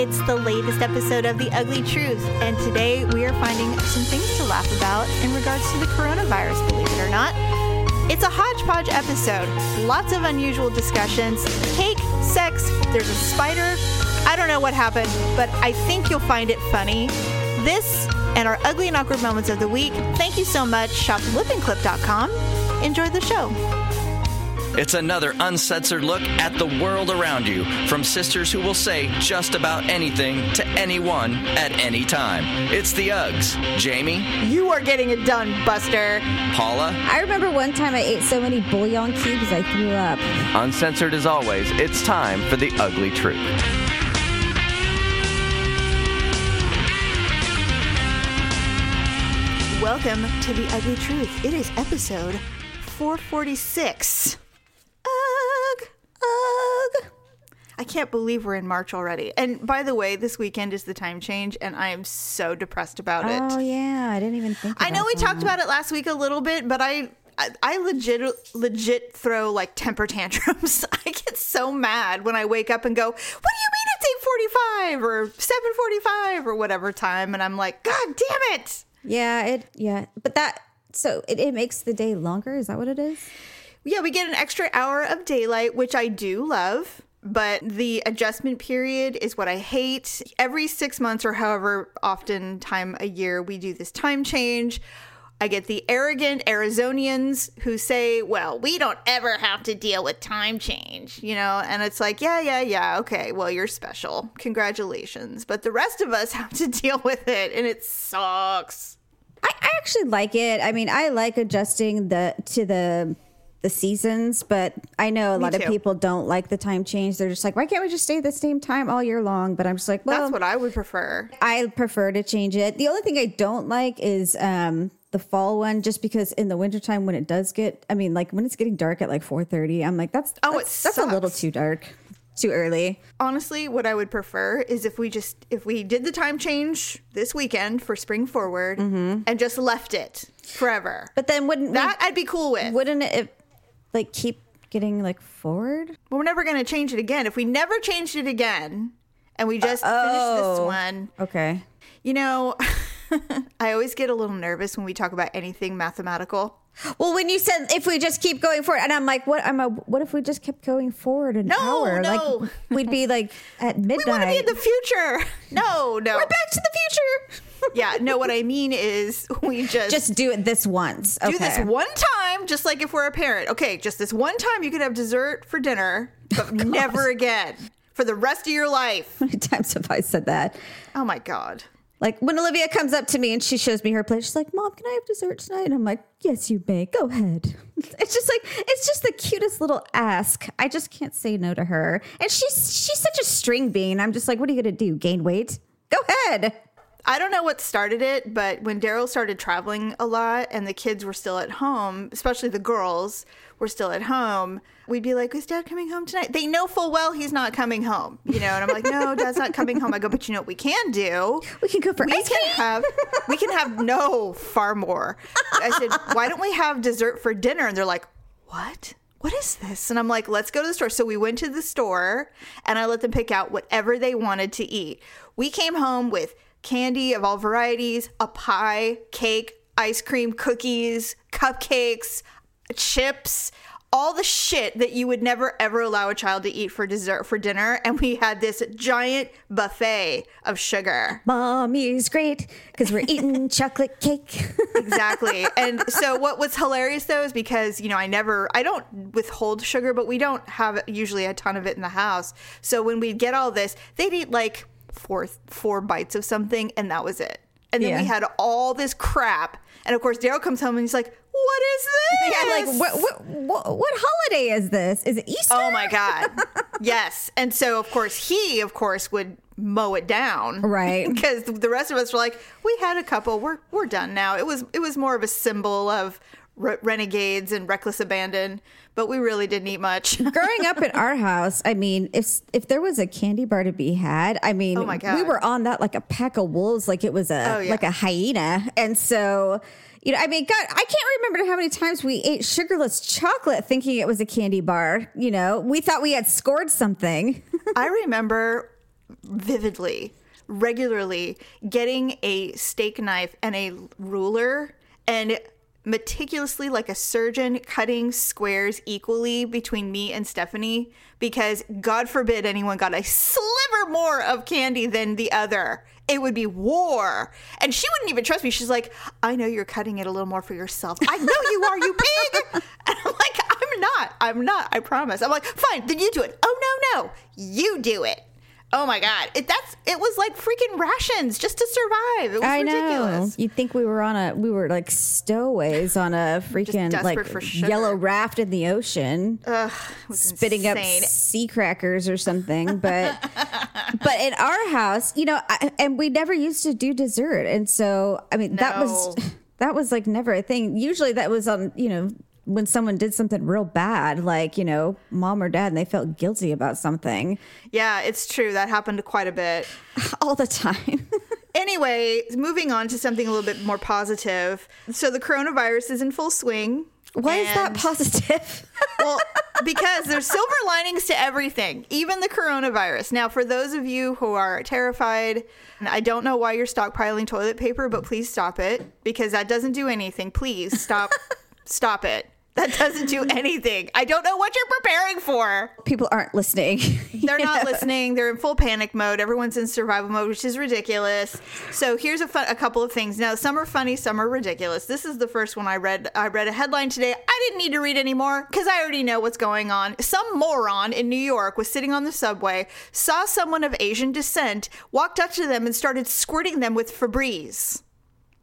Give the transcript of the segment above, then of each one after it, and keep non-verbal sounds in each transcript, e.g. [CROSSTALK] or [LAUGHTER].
It's the latest episode of The Ugly Truth, and today we are finding some things to laugh about in regards to the coronavirus, believe it or not. It's a hodgepodge episode. Lots of unusual discussions, cake, sex, there's a spider. I don't know what happened, but I think you'll find it funny. This and our ugly and awkward moments of the week. Thank you so much. Shop lipandclip.com. Enjoy the show. It's another uncensored look at the world around you from sisters who will say just about anything to anyone at any time. It's the Uggs. Jamie, You are getting it done, Buster. Paula, I remember one time I ate so many bouillon cubes I threw up. uncensored as always, it's time for the ugly truth. Welcome to The Ugly Truth. It is episode 446. Ugh, ugh. I can't believe we're in March already. And by the way, this weekend is the time change, and I am so depressed about it. Oh yeah, I didn't even think. I know we that. talked about it last week a little bit, but I. I- legit legit throw like temper tantrums. [LAUGHS] I get so mad when I wake up and go, "What do you mean it's 8:45 or 7:45 or whatever time?" And I'm like, "God damn it." Yeah, it. Yeah, but that. So it, it makes the day longer. Is that what it is? Yeah, we get an extra hour of daylight, which I do love. But the adjustment period is what I hate. Every six months or however often time a year we do this time change. I get the arrogant Arizonians who say, well, we don't ever have to deal with time change, you know? And it's like, yeah, yeah, yeah, okay, well, you're special. Congratulations. But the rest of us [LAUGHS] have to deal with it, and it sucks. I, I actually like it. I mean, I like adjusting the to the the seasons, but I know a lot of people don't like the time change. They're just like, why can't we just stay the same time all year long? But I'm just like, well, That's what I would prefer. I prefer to change it. The only thing I don't like is um the fall one just because in the wintertime when it does get I mean like when it's getting dark at like 4:30 I'm like that's Oh, it that's, that's a little too dark. Too early. honestly what i would prefer is if we just if we did the time change this weekend for spring forward and just left it forever But then wouldn't that i'd be cool with wouldn't it like keep getting like forward? but we're never going to change it again if we never changed it again and we just uh, finished this oh. one Okay. you know [LAUGHS] i always get a little nervous when we talk about anything mathematical Well, when you said if we just keep going forward, and I'm like, what? I'm a. What if we just kept going forward an No, hour? no. Like we'd be like at midnight. [LAUGHS] we want to be in the future [LAUGHS] no no We're back to the future. Yeah no what i mean is [LAUGHS] we just just do it this once. Okay. do this one time, just like if we're a parent. Okay, just this one time you can have dessert for dinner, but [LAUGHS] never again for the rest of your life. How many times have I said that? Oh my God. Like when Olivia comes up to me and she shows me her plate, she's like, "Mom, can I have dessert tonight?" And I'm like, "Yes, you may. Go ahead." [LAUGHS] It's just like it's just the cutest little ask. I just can't say no to her, and she's she's such a string bean. I'm just like, "What are you gonna do? Gain weight? Go ahead." I don't know what started it, but when Daryl started traveling a lot and the kids were still at home, especially the girls were still at home, we'd be like, Is dad coming home tonight? They know full well he's not coming home, you know? And I'm like, No, dad's not coming home. I go, But you know what we can do? We can go for we ice can cream. have we can have no far more. I said, why don't we have dessert for dinner? And they're like, what? What is this? And I'm like, let's go to the store. So we went to the store and I let them pick out whatever they wanted to eat. We came home with candy of all varieties, a pie, cake, ice cream, cookies, cupcakes, chips, all the shit that you would never ever allow a child to eat for dessert for dinner. And we had this giant buffet of sugar. Mommy's great because we're eating [LAUGHS] chocolate cake. exactly. [LAUGHS] And so what was hilarious though is because, you know, I never I don't withhold sugar, but we don't have usually a ton of it in the house. So when we'd get all this, they'd eat like four four bites of something and that was it. And then Yeah. we had all this crap. And of course Daryl comes home and he's like, What is this? yeah, like what, what what what holiday is this? Is it Easter? Oh my God. [LAUGHS] yes. And so of course he of course would mow it down. Right. [LAUGHS] Because the rest of us were like, we had a couple, we're we're done now. It was it was more of a symbol of re- renegades and reckless abandon, but we really didn't eat much. [LAUGHS] Growing up in our house, I mean, if if there was a candy bar to be had, I mean, Oh my God. we were on that like a pack of wolves, like it was a Oh, yeah. like a hyena, and so. You know, I mean, God, I can't remember how many times we ate sugarless chocolate thinking it was a candy bar. You know, we thought we had scored something. [LAUGHS] I remember vividly, regularly getting a steak knife and a ruler and meticulously like a surgeon cutting squares equally between me and Stephanie because god forbid anyone got a sliver more of candy than the other. It would be war. And she wouldn't even trust me. She's like i know you're cutting it a little more for yourself. I know you are you pig. [LAUGHS] And i'm like i'm not. I'm not. I promise. I'm like fine. Then you do it. Oh no no. You do it Oh my god! It that's it was like freaking rations just to survive. It was I ridiculous. know. You'd think we were on a we were like stowaways on a [LAUGHS] freaking like yellow raft in the ocean, Ugh, spitting insane. up sea crackers or something. [LAUGHS] But but in our house, you know, I, and we never used to do dessert, and so I mean that was [LAUGHS] that was like never a thing. Usually that was on you know when someone did something real bad, like you know mom or dad, and they felt guilty about something Yeah, it's true. That happened quite a bit. [LAUGHS] all the time. [LAUGHS] Anyway, moving on to something a little bit more positive. So the coronavirus is in full swing. Why is that positive? [LAUGHS] well, because there's silver linings to everything, even the coronavirus. Now, for those of you who are terrified, I don't know why you're stockpiling toilet paper, but please stop it because that doesn't do anything. Please stop. stop it. That doesn't do anything. I don't know what you're preparing for. People aren't listening. They're not [LAUGHS] listening. They're in full panic mode. Everyone's in survival mode, which is ridiculous. So here's a, fun, a couple of things. Now, some are funny, some are ridiculous. This is the first one I read. I read a headline today. I didn't need to read anymore because I already know what's going on. Some moron in New York was sitting on the subway, saw someone of Asian descent, walked up to them and started squirting them with Febreze.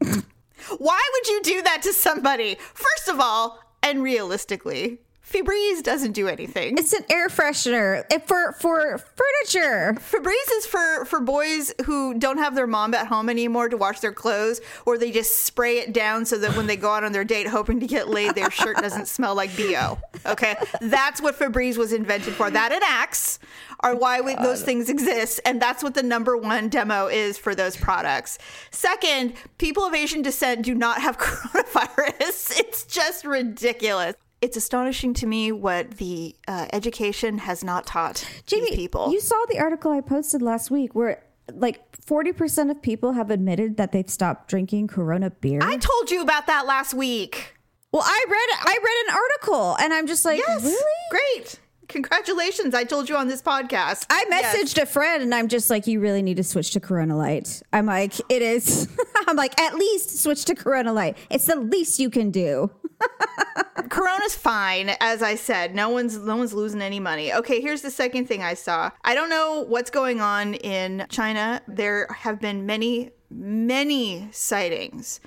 [LAUGHS] Why would you do that to somebody? First of all, and realistically, Febreze doesn't do anything. It's an air freshener for for furniture. Febreze is for for boys who don't have their mom at home anymore to wash their clothes, or they just spray it down so that when they go out on their date hoping to get laid, their shirt doesn't smell like bo. Okay, that's what Febreze was invented for. That and Axe are why we, those things exist, and that's what the number one demo is for those products. Second, people of Asian descent do not have [LAUGHS] coronavirus. It's just ridiculous. It's astonishing to me what the uh, education has not taught Jamie, these people. you saw the article I posted last week where like 40% of people have admitted that they've stopped drinking Corona beer. I told you about that last week. well, I read I read an article and I'm just like, Yes. really? Great. Congratulations. I told you on this podcast. I Yes. messaged a friend and I'm just like, you really need to switch to Corona Light. I'm like, it is. [LAUGHS] I'm like, at least switch to Corona Light. It's the least you can do. [LAUGHS] Corona's fine, as I said. No one's no one's losing any money. Okay, here's the second thing I saw. I don't know what's going on in China. There have been many, many sightings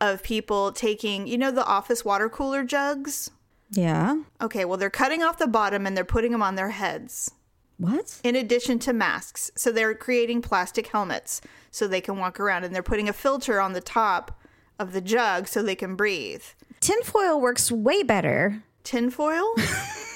of people taking, you know, the office water cooler jugs. Yeah. Okay, well, they're cutting off the bottom and they're putting them on their heads. What? in addition to masks. So they're creating plastic helmets so they can walk around and they're putting a filter on the top of the jug so they can breathe. Tinfoil works way better. Tinfoil? [LAUGHS]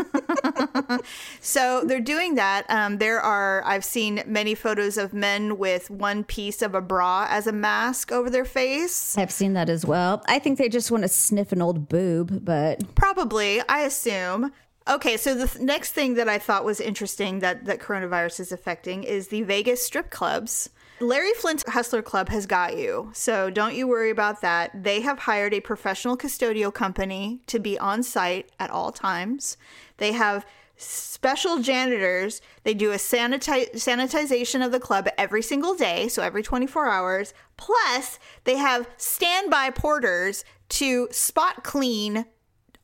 [LAUGHS] so they're doing that. Um, there are, I've seen many photos of men with one piece of a bra as a mask over their face. I've seen that as well. I think they just want to sniff an old boob, but Probably, I assume. Okay, so the th- next thing that I thought was interesting that, that coronavirus is affecting is the Vegas strip clubs. Larry Flynt's Hustler Club has got you, so don't you worry about that. They have hired a professional custodial company to be on site at all times. They have special janitors. They do a saniti- sanitization of the club every single day, so every 24 hours. Plus, they have standby porters to spot clean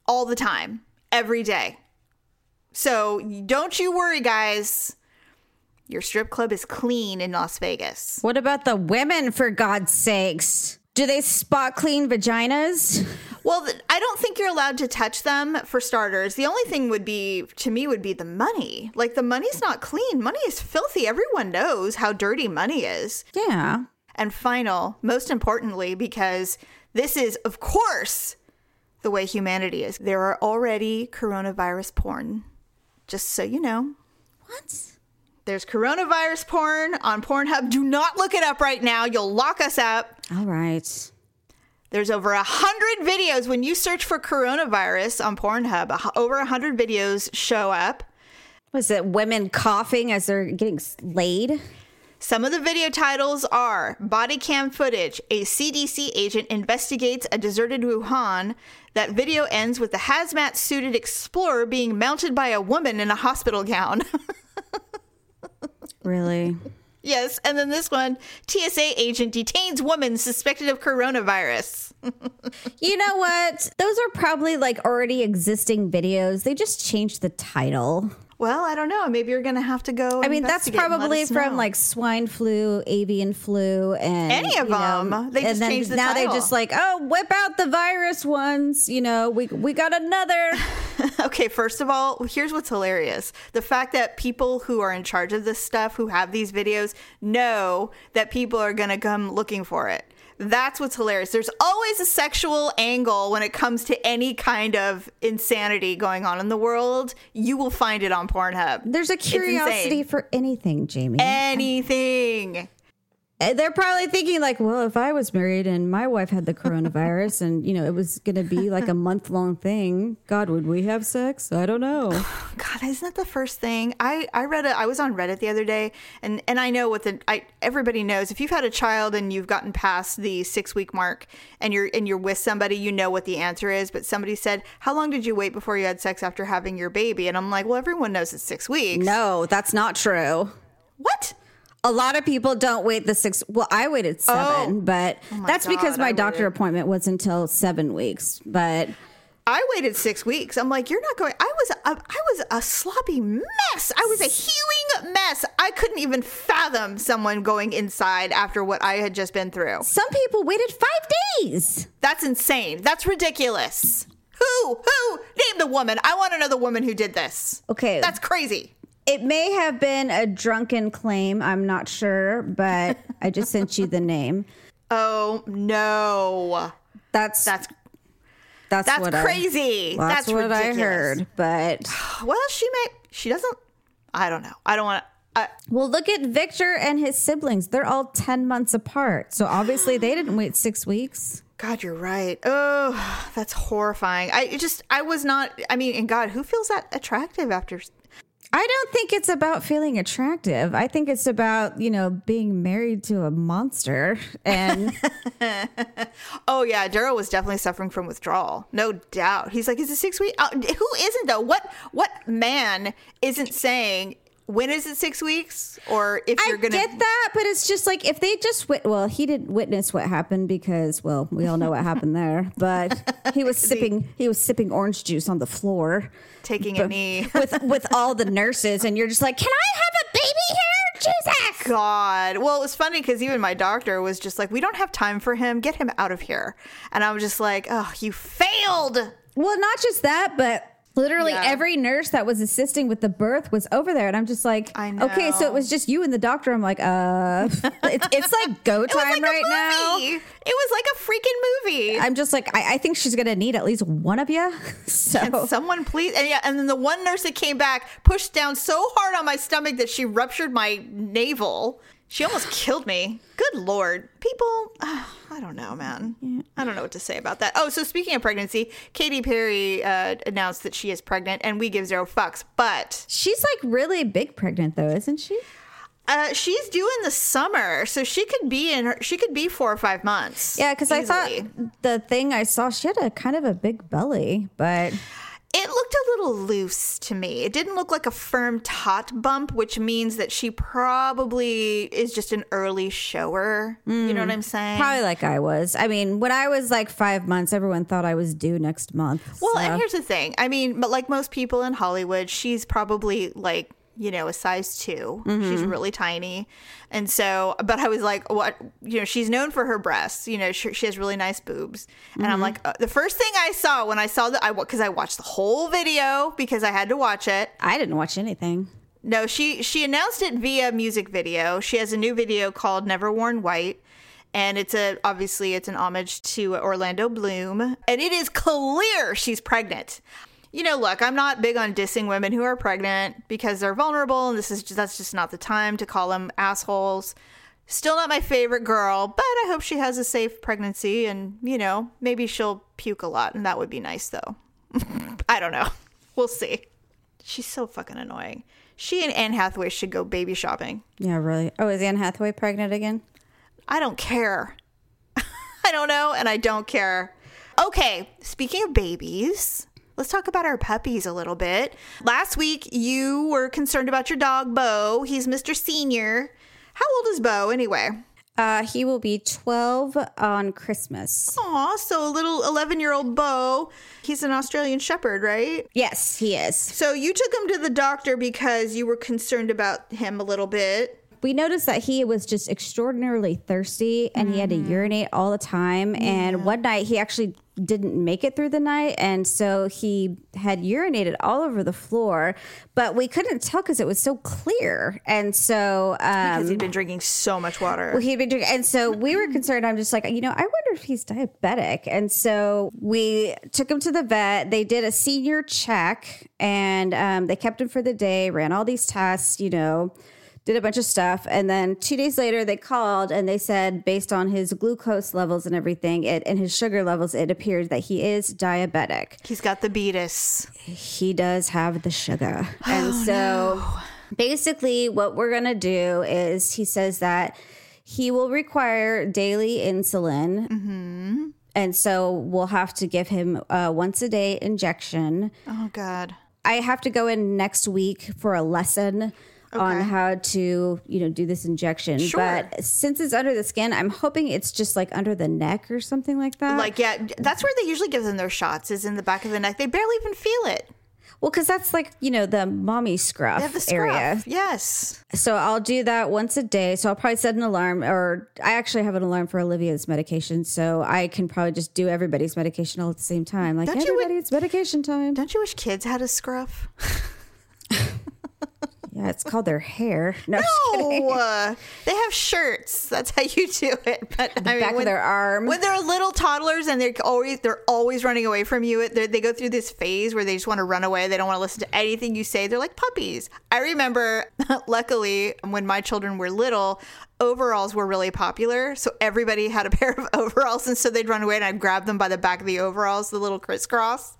all the time, every day. So don't you worry, guys. Your strip club is clean in Las Vegas. what about the women, for God's sakes? Do they spot clean vaginas? Well, I don't think you're allowed to touch them for starters. The only thing would be, to me, would be the money. Like, the money's not clean. Money is filthy. Everyone knows how dirty money is. Yeah. And final, most importantly, because this is, of course, the way humanity is, there are already coronavirus porn. Just so you know. What? There's coronavirus porn on Pornhub. Do not look it up right now. You'll lock us up. All right. There's over a hundred videos. When you search for coronavirus on Pornhub, over a hundred videos show up. Was it women coughing as they're getting laid? Some of the video titles are Body Cam Footage. A CDC agent investigates a deserted Wuhan. That video ends with the hazmat suited explorer being mounted by a woman in a hospital gown. [LAUGHS] Really? yes. And then this one TSA agent detains woman suspected of coronavirus. [LAUGHS] You know what? Those are probably like already existing videos. They just changed the title. Well, I don't know. Maybe you're going to have to go. I mean, that's investigate and let probably from know. like swine flu, avian flu, and Any of you know, them. They just changed the now title. they just like, oh, whip out the virus ones. You know, we we got another. [LAUGHS] Okay, first of all, here's what's hilarious. The fact that people who are in charge of this stuff, who have these videos, know that people are going to come looking for it. That's what's hilarious. There's always a sexual angle when it comes to any kind of insanity going on in the world. You will find it on Pornhub. There's a curiosity for anything, Jamie. anything. Uh, They're probably thinking like, well, if I was married and my wife had the coronavirus and you know it was going to be like a month long thing, God, would we have sex? I don't know. [SIGHS] God, isn't that the first thing? I I read it. I was on Reddit the other day, and and I know what the I everybody knows if you've had a child and you've gotten past the six week mark and you're and you're with somebody, you know what the answer is. But somebody said, "How long did you wait before you had sex after having your baby?" And I'm like, "Well, everyone knows it's six weeks." No, that's not true. What? A lot of people don't wait the six. Well, I waited oh. seven, Oh. but that's because my I doctor waited. appointment was until seven weeks. But I waited six weeks. I'm like, you're not going. I was a, I was a sloppy mess. I was a healing mess. I couldn't even fathom someone going inside after what I had just been through. some people waited five days. That's insane. That's ridiculous. Who? Who? Name the woman. I want to know the woman who did this. Okay. That's crazy. It may have been a drunken claim. I'm not sure, but I just sent you the name. [LAUGHS] Oh no. That's That's that's that's what I- crazy. that's, that's what ridiculous. I heard. But [SIGHS] Well, she may she doesn't I don't know. I don't want to well, look at Victor and his siblings. They're all ten months apart, so obviously they didn't wait six weeks. God, you're right. Oh, that's horrifying. I just I was not I mean, and God, who feels that attractive after I don't think it's about feeling attractive. I think it's about, you know, being married to a monster. And [LAUGHS] Oh yeah, Daryl was definitely suffering from withdrawal, no doubt. He's like, "Is it six weeks? Uh, who isn't though? What what man isn't saying when is it six weeks? Or if I you're gonna get that, but it's just like if they just wit- well, he didn't witness what happened because well, we all know what happened there. But he was [LAUGHS] sipping he was sipping orange juice on the floor taking a knee? [LAUGHS] with with all the nurses, and you're just like, can I have a baby here? Jesus. God. Well, it was funny because even my doctor was just like, "We don't have time for him. Get him out of here." And I was just like, "Oh, you failed." Well, not just that, but literally Yeah. every nurse that was assisting with the birth was over there, and I'm just like, okay, so it was just you and the doctor. I'm like, uh, [LAUGHS] it's, it's like go time like right now. It was like a freaking movie. I'm just like, I, I think she's gonna need at least one of you. [LAUGHS] So Someone please, and yeah, and then the one nurse that came back pushed down so hard on my stomach that she ruptured my navel. She almost killed me. Good lord, people. [SIGHS] I don't know, man. I don't know what to say about that. Oh, so speaking of pregnancy, Katy Perry uh, announced that she is pregnant, and we give zero fucks. But she's like really big pregnant though, isn't she? uh, she's due in the summer, so she could be in her. She could be four or five months. Yeah, because I thought the thing I saw, she had a kind of a big belly, but It looked a little loose to me. It didn't look like a firm tot bump, which means that she probably is just an early shower. You know what hmm. I'm saying? probably like I was. I mean, when I was like five months, everyone thought I was due next month. Well, so- and here's the thing. I mean, but like most people in Hollywood, she's probably like, you know, a size 2 She's really tiny. And so, but I was like, what, you know, she's known for her breasts. You know, she, she has really nice boobs. And I'm like, uh, the first thing I saw when I saw the, I, because I watched the whole video because I had to watch it. I didn't watch anything. No, she she announced it via music video. She has a new video called Never Worn White. And it's a obviously it's an homage to Orlando Bloom. And it is clear she's pregnant. You know, look, I'm not big on dissing women who are pregnant because they're vulnerable and this is just, that's just not the time to call them assholes. Still not my favorite girl, but I hope she has a safe pregnancy and, you know, maybe she'll puke a lot and that would be nice though. [LAUGHS] I don't know. We'll see. She's so fucking annoying. She and Anne Hathaway should go baby shopping. Yeah, really. Oh, is Anne Hathaway pregnant again? I don't care. [LAUGHS] I don't know, and I don't care. Okay, speaking of babies, let's talk about our puppies a little bit. Last week, you were concerned about your dog, Bo. He's Mr. Senior. How old is Bo anyway? Uh, he will be 12 on Christmas. Aw, so a little 11 year old Bo. He's an Australian Shepherd, right? Yes, he is. So you took him to the doctor because you were concerned about him a little bit. We noticed that he was just extraordinarily thirsty and he had to urinate all the time. And one night he actually didn't make it through the night. And so he had urinated all over the floor, but we couldn't tell because it was so clear. And so, um, Because he'd been drinking so much water. Well, he'd been drinking, and so we were concerned. I'm just like, you know, I wonder if he's diabetic. And so we took him to the vet. They did a senior check, and um, they kept him for the day. Ran all these tests, you know, did a bunch of stuff, and then two days later they called and they said, based on his glucose levels and everything, it and his sugar levels, it appears that he is diabetic He's got the beatus. he does have the sugar. Oh, and so basically, what we're going to do is he says that he will require daily insulin. Mm-hmm. And so we'll have to give him a once a day injection. Oh, God. I have to go in next week for a lesson on how to, you know, do this injection. Sure. But since it's under the skin, I'm hoping it's just like under the neck or something like that. Like, yeah, that's where they usually give them their shots, is in the back of the neck. They barely even feel it. well, because that's like, you know, the mommy scruff They have the scruff. area. Yes. So I'll do that once a day. So I'll probably set an alarm, or I actually have an alarm for Olivia's medication, so I can probably just do everybody's medication all at the same time. Like Don't you wi- it's medication time. Don't you wish kids had a scruff? [LAUGHS] Yeah, it's called their hair. [LAUGHS] No. Oh, [LAUGHS] uh, they have shirts. That's how you do it. But I mean, back of their arm. when they're little toddlers and they're always they're always running away from you. They they go through this phase where they just want to run away. They don't want to listen to anything you say. They're like puppies. I remember, [LAUGHS] luckily, when my children were little. Overalls were really popular, so everybody had a pair of overalls, and so they'd run away, and I'd grab them by the back of the overalls, the little crisscross,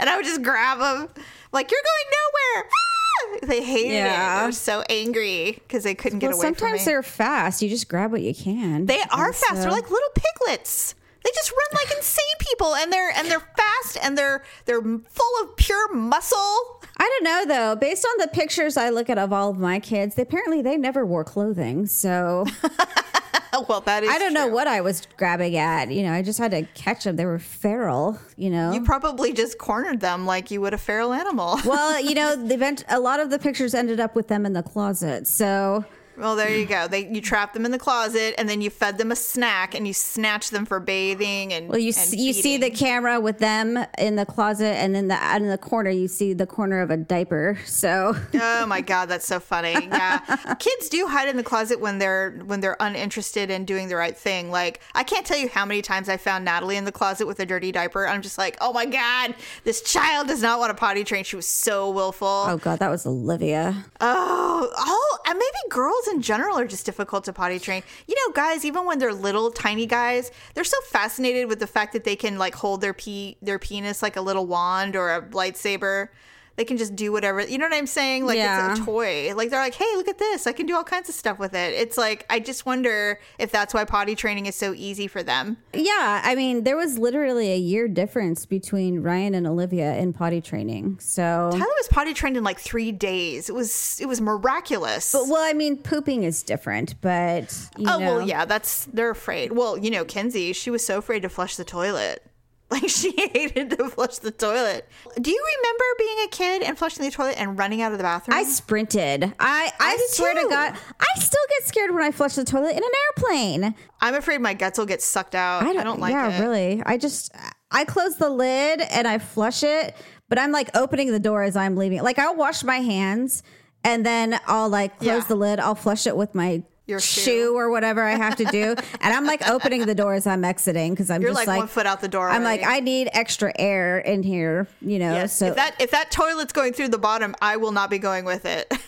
and I would just grab them, like you're going nowhere. [LAUGHS] They hated it. Yeah. They were so angry because they couldn't get away from sometimes me. they're fast. You just grab what you can. They are And fast. They're like little piglets. They just run like insane people, and they're and they're fast, and they're they're full of pure muscle. I don't know though. Based on the pictures I look at of all of my kids, they, apparently they never wore clothing. So [LAUGHS] [LAUGHS] well, that is. I don't know what I was grabbing at. You know, I just had to catch them. They were feral. You know, You probably just cornered them like you would a feral animal. [LAUGHS] well, you know, the event, a lot of the pictures ended up with them in the closet. So Well, there you go. They you trap them in the closet, and then you fed them a snack, and you snatch them for bathing and. Well, you and see, you see the camera with them in the closet, and then the out in the corner you see the corner of a diaper. So Oh my god, that's so funny. [LAUGHS] Yeah. Kids do hide in the closet when they're when they're uninterested in doing the right thing. Like I can't tell you how many times I found Natalie in the closet with a dirty diaper. I'm just like, "Oh my god, this child does not want to potty train." She was so willful. oh god, that was Olivia. Oh, oh, and maybe girls in general are just difficult to potty train. You know, guys, even when they're little, tiny guys, they're so fascinated with the fact that they can like hold their pee their penis like a little wand or a lightsaber. They can just do whatever. You know what I'm saying? Like Yeah. it's a toy. Like they're like, "Hey, look at this! I can do all kinds of stuff with it." It's like I just wonder if that's why potty training is so easy for them. Yeah, I mean, there was literally a year difference between Ryan and Olivia in potty training. So, Tyler was potty trained in like three days. It was it was miraculous. but well, I mean, pooping is different, but you Oh know, well, yeah, that's they're afraid. Well, you know, Kenzie, she was so afraid to flush the toilet. Like [LAUGHS] she hated to flush the toilet. Do you remember being a kid and flushing the toilet and running out of the bathroom? I sprinted. I I, I swear too. to God, I still get scared when I flush the toilet in an airplane. I'm afraid my guts will get sucked out. I don't, like it. yeah, it. really. I just I close the lid and I flush it, but I'm like opening the door as I'm leaving. Like I'll wash my hands and then I'll like close Yeah. the lid. I'll flush it with my Your shoe. shoe. or whatever I have to do, and I'm like opening the door as I'm exiting because I'm You're just like, like, one foot out the door. I'm like. I need extra air in here, you know. Yes. So if that if that toilet's going through the bottom, I will not be going with it. [LAUGHS]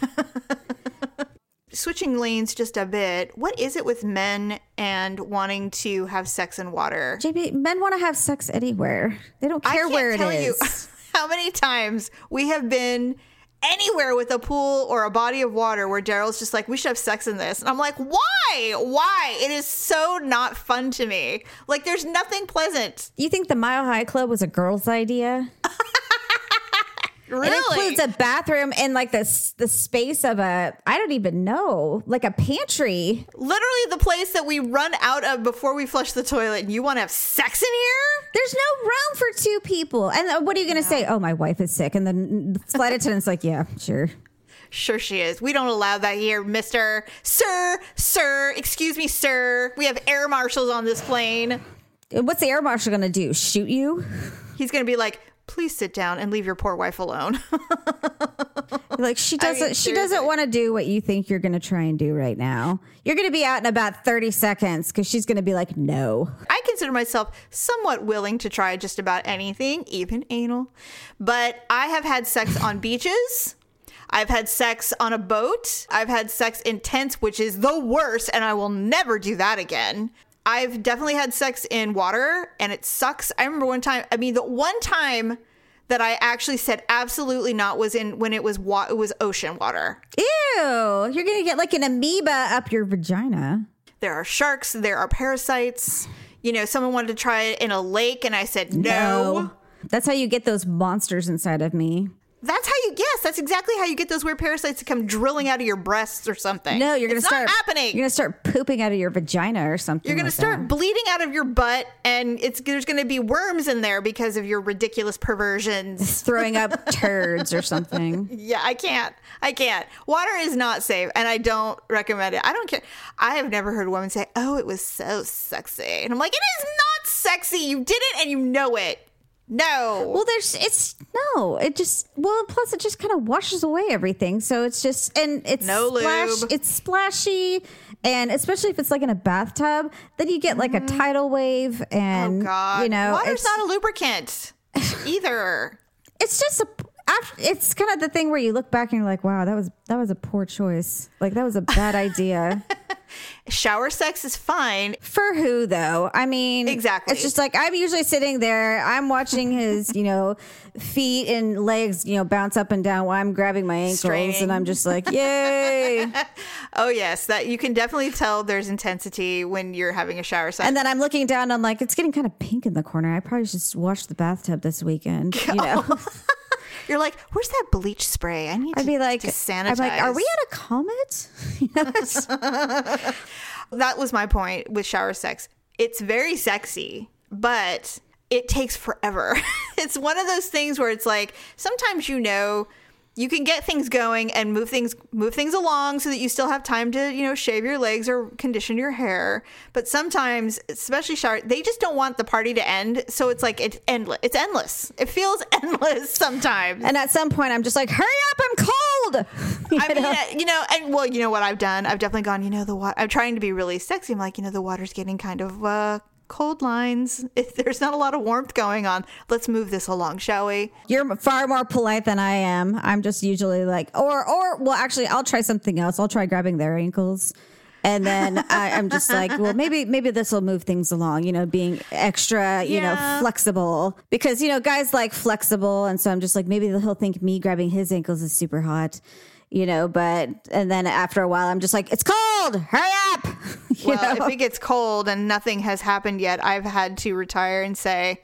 Switching lanes just a bit. What is it with men and wanting to have sex in water? JB, men want to have sex anywhere. They don't care where it tell is. you [LAUGHS] how many times we have been anywhere with a pool or a body of water where Daryl's just like, we should have sex in this. And I'm like, why? Why? It is so not fun to me. Like, there's nothing pleasant. You think the Mile High Club was a girl's idea? [LAUGHS] Really? It includes a bathroom and like this the space of a I don't even know, like a pantry. Literally the place that we run out of before we flush the toilet. And you want to have sex in here? There's no room for two people. And uh, what are you going to say? Oh, my wife is sick. And then the flight attendant's like, yeah, sure. Sure, she is. We don't allow that here, Mister, Sir, Sir. Excuse me, Sir. We have air marshals on this plane. What's the air marshal going to do? Shoot you? He's going to be like, please sit down and leave your poor wife alone. [LAUGHS] like she doesn't mean, she doesn't want to do what you think you're going to try and do right now. You're going to be out in about 30 seconds cuz she's going to be like, "No." I consider myself somewhat willing to try just about anything, even anal. But I have had sex [LAUGHS] on beaches. I've had sex on a boat. I've had sex in tents, which is the worst, and I will never do that again. I've definitely had sex in water, and it sucks. I remember one time. I mean, the one time that I actually said absolutely not was in when it was wa- it was ocean water. Ew, you're going to get like an amoeba up your vagina. There are sharks. There are parasites. You know, someone wanted to try it in a lake, and I said no. That's how you get those monsters inside of me. That's how you guess. That's exactly how you get those weird parasites to come drilling out of your breasts or something. No, you're It's to start not happening. You're going to start pooping out of your vagina or something. You're going to like start that. bleeding out of your butt, and it's there's going to be worms in there because of your ridiculous perversions. throwing up [LAUGHS] turds or something. yeah, I can't. I can't. Water is not safe, and I don't recommend it. I don't care. I have never heard a woman say, "Oh, it was so sexy," and I'm like, "It is not sexy. You did it, and you know it." No. Well, there's it's no, it just well, plus it just kind of washes away everything. So it's just and it's No splash, lube. it's splashy, and especially if it's like in a bathtub, then you get like a tidal wave, and Mm-hmm. oh God, you know, water's not a lubricant [LAUGHS] either. it's just a. After, it's kind of the thing where you look back and you're like, "Wow, that was that was a poor choice. Like that was a bad idea." [LAUGHS] Shower sex is fine. For who though? I mean, Exactly. It's just like I'm usually sitting there. I'm watching his, you know, feet and legs, you know, bounce up and down while I'm grabbing my ankles, Straining. and I'm just like, yay! [LAUGHS] Oh yes, that you can definitely tell there's intensity when you're having a shower sex. and then I'm looking down. I'm like, it's getting kind of pink in the corner. I probably should just wash the bathtub this weekend. You [LAUGHS] know, oh. You're like, "Where's that bleach spray? I need I'd to be like, to sanitize." I'm like, are we at a comet? [LAUGHS] It's- [LAUGHS] that was my point with shower sex. It's very sexy, but it takes forever. [LAUGHS] it's one of those things where it's like sometimes you know you can get things going and move things move things along so that you still have time to, you know, shave your legs or condition your hair. But sometimes, especially shower, they just don't want the party to end, so it's like it's endless. It's endless. It feels [LAUGHS] endless sometimes. and at some point, I'm just like, hurry up! I'm cold. [LAUGHS] You I mean, know? uh, you know, and well, you know what I've done? I've definitely gone, you know, the water. I'm trying to be really sexy. I'm like, you know, the water's getting kind of uh, cold lines. [LAUGHS] If there's not a lot of warmth going on, let's move this along, shall we? You're far more polite than I am. I'm just usually like, or, or, well, actually, I'll try something else. I'll try grabbing their ankles. And then [LAUGHS] I, I'm just like, well, maybe, maybe this will move things along, you know, being extra, you know, flexible because, you know, guys like flexible. And so I'm just like, maybe he'll think me grabbing his ankles is super hot, you know, but, and then after a while, I'm just like, it's cold, hurry up. [LAUGHS] You Well, know? if it gets cold and nothing has happened yet, I've had to retire and say,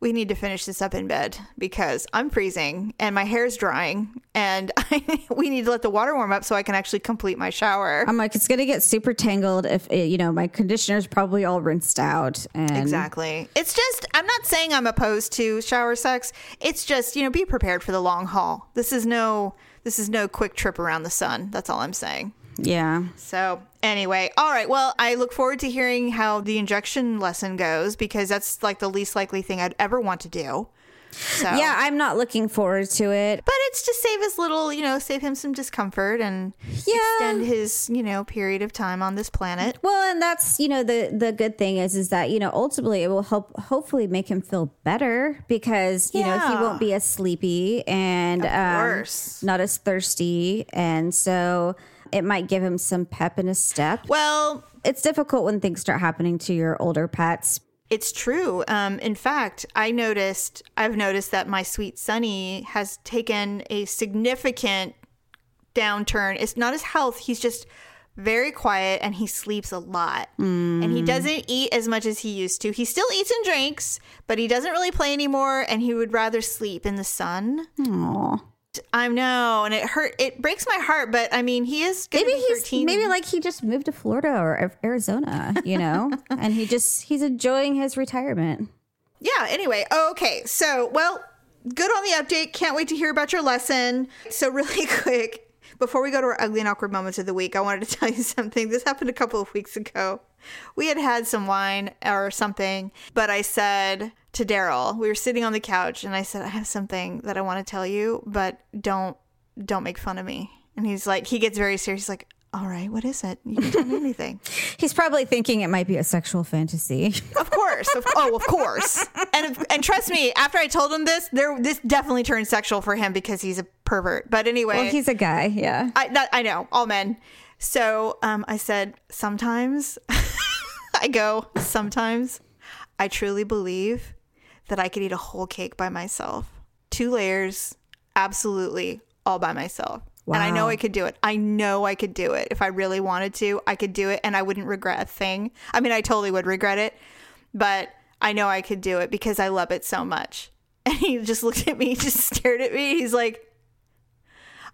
we need to finish this up in bed because I'm freezing and my hair's drying and [LAUGHS] I, we need to let the water warm up so I can actually complete my shower. I'm like, it's going to get super tangled if, it, you know, my conditioner's probably all rinsed out. And Exactly. It's just, I'm not saying I'm opposed to shower sex. It's just, you know, be prepared for the long haul. This is no, this is no quick trip around the sun. That's all I'm saying. yeah. So, anyway, all right. Well, I look forward to hearing how the injection lesson goes because that's like the least likely thing I'd ever want to do. So, Yeah, I'm not looking forward to it. But it's to save his little, you know, save him some discomfort and Yeah. extend his, you know, period of time on this planet. Well, and that's you know the the good thing is is that you know ultimately it will help hopefully make him feel better because you know he won't be as sleepy and um, not as thirsty, and so it might give him some pep in his step. Well, It's difficult when things start happening to your older pets. It's true. Um, in fact, I noticed, I've noticed that my sweet Sonny has taken a significant downturn. It's not his health. He's just very quiet and he sleeps a lot. And he doesn't eat as much as he used to. He still eats and drinks, but he doesn't really play anymore and he would rather sleep in the sun. Aw. I know, and it hurt. It breaks my heart, but I mean, he is Maybe be he's 13. maybe like he just moved to Florida or Arizona, you know, [LAUGHS] and he just he's enjoying his retirement. yeah. Anyway, okay. So, well, good on the update. Can't wait to hear about your lesson. So, really [LAUGHS] quick, before we go to our ugly and awkward moments of the week, I wanted to tell you [LAUGHS] something. This happened a couple of weeks ago. We had had some wine or something, but I said to Daryl, we were sitting on the couch, and I said, I have something that I want to tell you, but don't don't make fun of me. And he's like, he gets very serious. He's like, all right, what is it? You can tell me anything. [LAUGHS] He's probably thinking it might be a sexual fantasy. Of course. Of, oh, of course. And and trust me, after I told him this, there this definitely turned sexual for him because he's a pervert. But anyway, well, he's a guy, yeah. I that, I know all men. So um, I said sometimes I go sometimes I truly believe that I could eat a whole cake by myself, two layers, absolutely all by myself. And I know I could do it. I know I could do it. If I really wanted to, I could do it and I wouldn't regret a thing. I mean, I totally would regret it, but I know I could do it because I love it so much. [LAUGHS] And he just looked at me, [LAUGHS] just stared at me. He's like,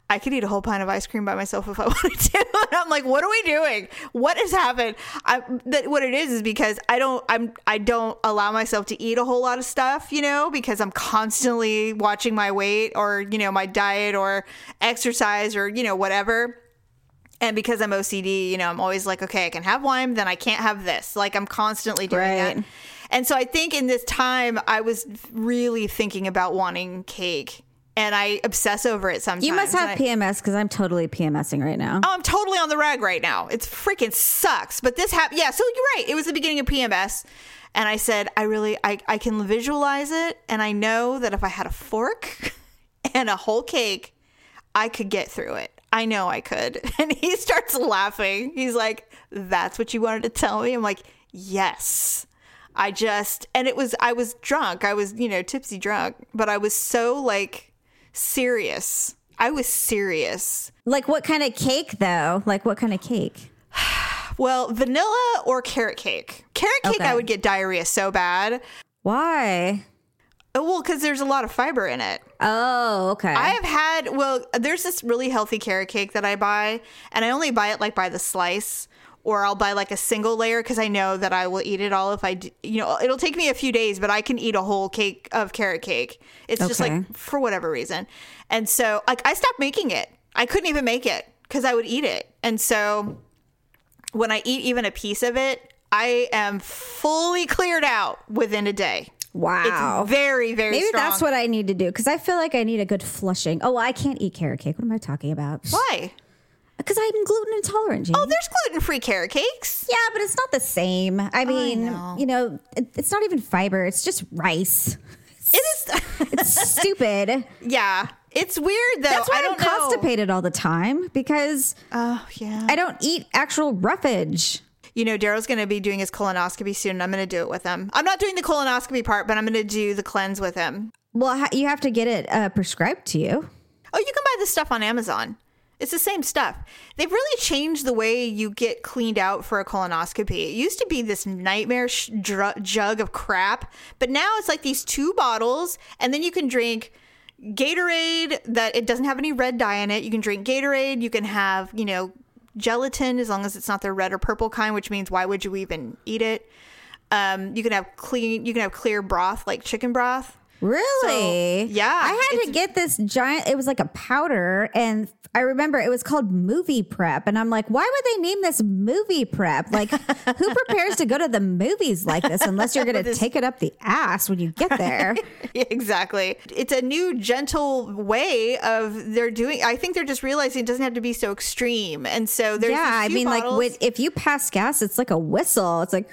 I could eat a whole pint of ice cream by myself if I [LAUGHS] wanted to. [LAUGHS] And I'm like, what are we doing? What has happened? I, that what it is is because I don't I'm I don't allow myself to eat a whole lot of stuff, you know, because I'm constantly watching my weight or you know my diet or exercise or you know whatever. And because I'm OCD, you know, I'm always like, okay, I can have wine, then I can't have this. Like I'm constantly doing Right. that. And so I think in this time, I was really thinking about wanting cake. And I obsess over it sometimes. You must have I- PMS because I'm totally PMSing right now. Oh, I'm totally on the rag right now. It's freaking sucks. But this happened. Yeah, so you're right. It was the beginning of PMS. And I said, I really, I, I can visualize it. And I know that if I had a fork [LAUGHS] and a whole cake, I could get through it. I know I could. [LAUGHS] And he starts laughing. He's like, That's what you wanted to tell me? I'm like, Yes. I just, and it was, I was drunk. I was, you know, tipsy drunk, but I was so like serious. I was serious. Like what kind of cake though? Like what kind of cake? [SIGHS] Well, vanilla or carrot cake. Carrot cake, Okay. I would get diarrhea so bad. Why? Oh, Well, because there's a lot of fiber in it. Oh, okay. I have had, well, there's this really healthy carrot cake that I buy, and I only buy it like by the slice, or I'll buy like a single layer because I know that I will eat it all if I, d- you know, it'll take me a few days, but I can eat a whole cake of carrot cake. It's just like for whatever reason. And so, like, I stopped making it. I couldn't even make it because I would eat it. And so, when I eat even a piece of it, I am fully cleared out within a day. wow. It's very, very Maybe strong. that's what I need to do because I feel like I need a good flushing. Oh, I can't eat carrot cake. What am I talking about? Why? Because I'm gluten intolerant, Jamie. Oh, there's gluten free carrot cakes. yeah, but it's not the same. I mean, know. you know, it, it's not even fiber. It's just rice. It is. [LAUGHS] It's stupid. yeah. It's weird though. That's why I know. constipated all the time because Oh, yeah. I don't eat actual roughage. you know, Daryl's going to be doing his colonoscopy soon. and I'm going to do it with him. I'm not doing the colonoscopy part, but I'm going to do the cleanse with him. Well, you have to get it uh, prescribed to you. Oh, you can buy this stuff on Amazon. It's the same stuff. They've really changed the way you get cleaned out for a colonoscopy. It used to be this nightmare sh- dr- jug of crap, but now it's like these two bottles, and then you can drink Gatorade that it doesn't have any red dye in it. You can drink Gatorade. You can have, you know, gelatin as long as it's not the red or purple kind, which means why would you even eat it? Um, you can have clean. You can have clear broth like chicken broth. Really? So, yeah, I had to get this giant, it was like a powder. And I remember it was called MoviPrep. And I'm like, why would they name this MoviPrep? Like, who [LAUGHS] prepares to go to the movies like this unless you're going [LAUGHS] to take it up the ass when you get there? [LAUGHS] Exactly. It's a new gentle way of they're doing. I think they're just realizing it doesn't have to be so extreme, and so there's yeah. I mean, like, bottles. with, if you pass gas, it's like a whistle. It's like,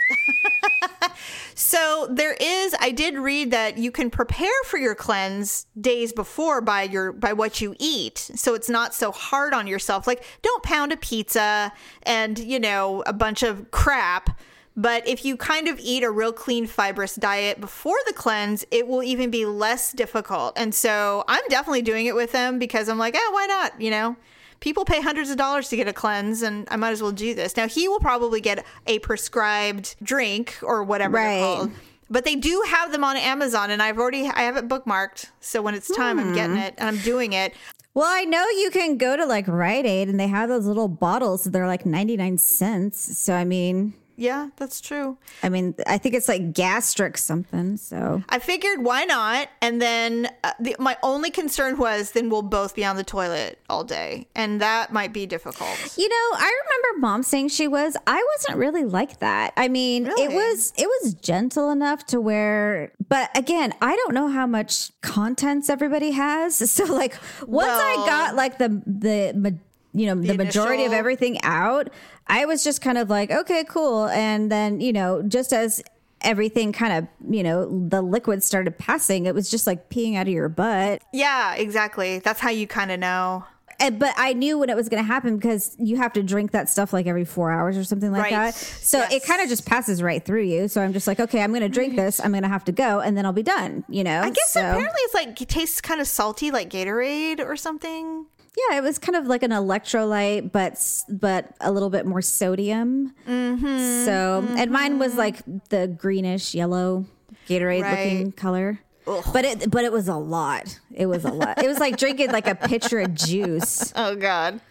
so there is. I did read that you can prepare for your cleanse days before by your by what you eat, so it's not so hard on yourself. Like, don't pound a pizza and you know a bunch of crap. But if you kind of eat a real clean, fibrous diet before the cleanse, it will even be less difficult. And so I'm definitely doing it with them because I'm like, oh, why not? You know, people pay hundreds of dollars to get a cleanse, and I might as well do this. Now, he will probably get a prescribed drink or whatever Right. they're called. But they do have them on Amazon, and I've already I have it bookmarked. So when it's time, I'm getting hmm. it and I'm doing it. Well, I know you can go to like Rite Aid and they have those little bottles. They're like 99 cents. So, I mean, Yeah, that's true. I mean, I think it's like gastric something. So, I figured why not? And then uh, the, my only concern was then we'll both be on the toilet all day, and that might be difficult. you know, I remember mom saying she was. I wasn't really like that. I mean, it was it was gentle enough to where, but again, I don't know how much contents everybody has. [LAUGHS] So, like, once I got like the the you know the, majority of everything out, I was just kind of like, okay, cool. And then you know, just as everything kind of you know the liquid started passing, it was just like peeing out of your butt. Yeah, exactly. That's how you kind of know. And, but I knew when it was going to happen because you have to drink that stuff like every four hours or something like Right. that. So it kind of just passes right through you. So I'm just like, okay, I'm going to drink mm-hmm. this. I'm going to have to go, and then I'll be done. You know. I guess so, apparently it's like it tastes kind of salty, like Gatorade or something. Yeah, it was kind of like an electrolyte, but but a little bit more sodium. Mm-hmm, so and mine was like the greenish yellow Gatorade looking Right. color. But it but it was a lot. It was a lot. it was like drinking like a pitcher of juice. [LAUGHS] Oh God.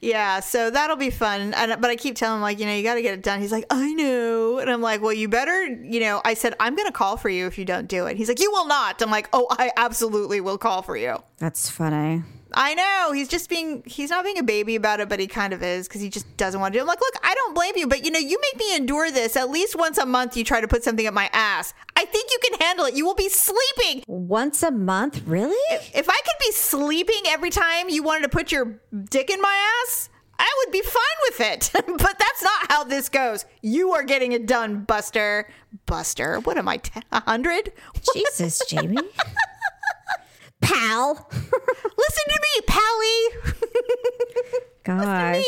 Yeah, so that'll be fun. And, but I keep telling him like, you know, you got to get it done. He's like, I know, and I'm like, well, you better, you know. I said I'm going to call for you if you don't do it. He's like, you will not. I'm like, oh, I absolutely will call for you. That's funny. I know he's just being he's not being a baby about it, but he kind of is because he just doesn't want to do. it. I'm like, look, I don't blame you, but you know, you make me endure this at least once a month. You try to put something up my ass. I think you can handle it. You will be sleeping. Once a month, really? If I could be sleeping every time you wanted to put your dick in my ass, I would be fine with it. [LAUGHS] but that's not how this goes. You are getting it done, Buster. Buster, what am I? A hundred? [LAUGHS] Jesus, Jamie. Pal. [LAUGHS] Listen to me, Pally. [LAUGHS] Gosh.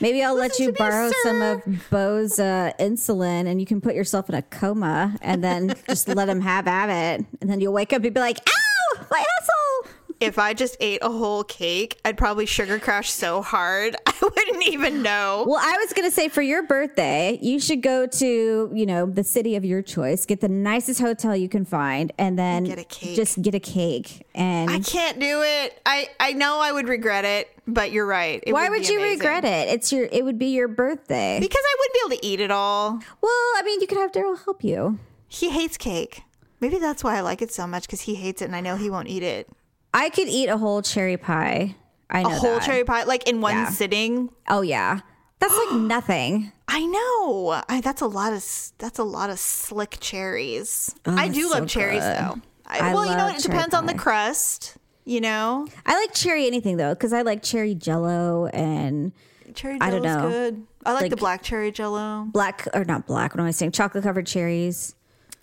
Maybe I'll let you to me, borrow some of Bo's uh, insulin and you can put yourself in a coma and then [LAUGHS] just let him have at it. And then you'll wake up and be like, ow, my asshole. If I just ate a whole cake, I'd probably sugar crash so hard [LAUGHS] I wouldn't even know. Well, I was going to say for your birthday, you should go to, you know, the city of your choice, get the nicest hotel you can find, and then Get a cake. just get a cake. And I can't do it. I I know I would regret it, but you're right. Why would, would you amazing. regret it? It's your, it would be your birthday. Because I wouldn't be able to eat it all. well, I mean, you could have Daryl help you. He hates cake. Maybe that's why I like it so much because he hates it and I know he won't eat it. I could eat a whole cherry pie. I A know a whole that. cherry pie, like in one Yeah. sitting. Oh yeah, that's like [GASPS] nothing. I know. I, that's a lot of that's a lot of slick cherries. Oh, I do Oh, love so cherries good. though. I, I well, you know, it depends on the crust. You know, I like cherry anything though, because I like cherry Jello and cherry I jello's don't know. good. I like, the black cherry jello. black or not black. What am I saying? Chocolate covered cherries.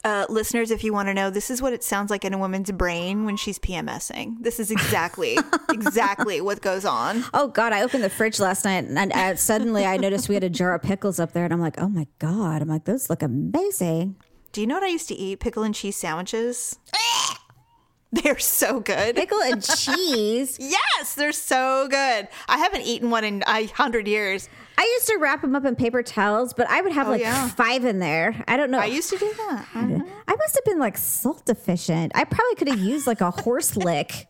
Uh, listeners, if you want to know, this is what it sounds like in a woman's brain when she's PMSing. This is exactly, [LAUGHS] exactly what goes on. Oh God! I opened the fridge last night and I, suddenly I noticed we had a jar of pickles up there, and I'm like, oh my God! I'm like, those look amazing. Do you know what I used to eat? Pickle and cheese sandwiches. [LAUGHS] They're so good. Pickle and [LAUGHS] cheese. Yes, they're so good. I haven't eaten one in a hundred years. I used to wrap them up in paper towels, but I would have like yeah. five in there. I don't know. I used to do that. I must have been like salt deficient. I probably could have used like a horse [LAUGHS] lick.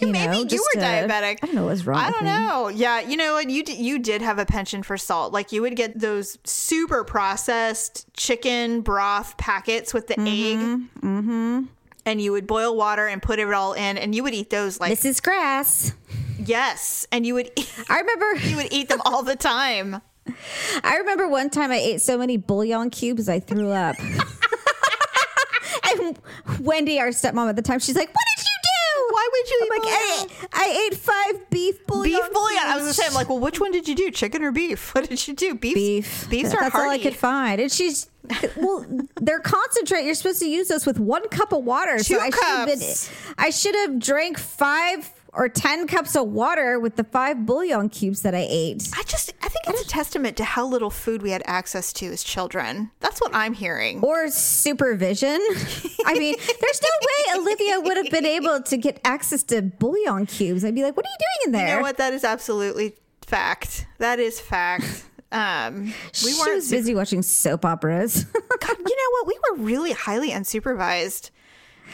Maybe know, you were to- diabetic. I don't know what was wrong I don't me. know. Yeah, you know what? You d- you did have a penchant for salt. Like you would get those super processed chicken broth packets with the egg. Mm-hmm. And you would boil water and put it all in, and you would eat those like Mrs. Grass. yes, and you would [LAUGHS] I remember. [LAUGHS] you would eat them all the time. I remember one time I ate so many bouillon cubes I threw up. [LAUGHS] and Wendy, our stepmom at the time, she's like, "What did you do?" Why would you I'm eat like, I. I ate five beef bouillon. Beef bouillon. I was cubes." gonna say, I'm like, well, which one did you do? Chicken or beef? [LAUGHS] What did you do? Beef. beef. Beefs are That's all I could find. And she's well, they're concentrate. You're supposed to use those with one cup of water. Two so I should have been. cups. I should have drank five or 10 cups of water with the five bouillon cubes that I ate. I just I think it's a testament to how little food we had access to as children. That's what I'm hearing. Or supervision. [LAUGHS] I mean, there's no way Olivia would have been able to get access to bouillon cubes. I'd be like, what are you doing in there? You know what? That is absolutely fact. That is fact. Um, we she weren't was busy watching soap operas. [LAUGHS] God, you know what? We were really highly unsupervised.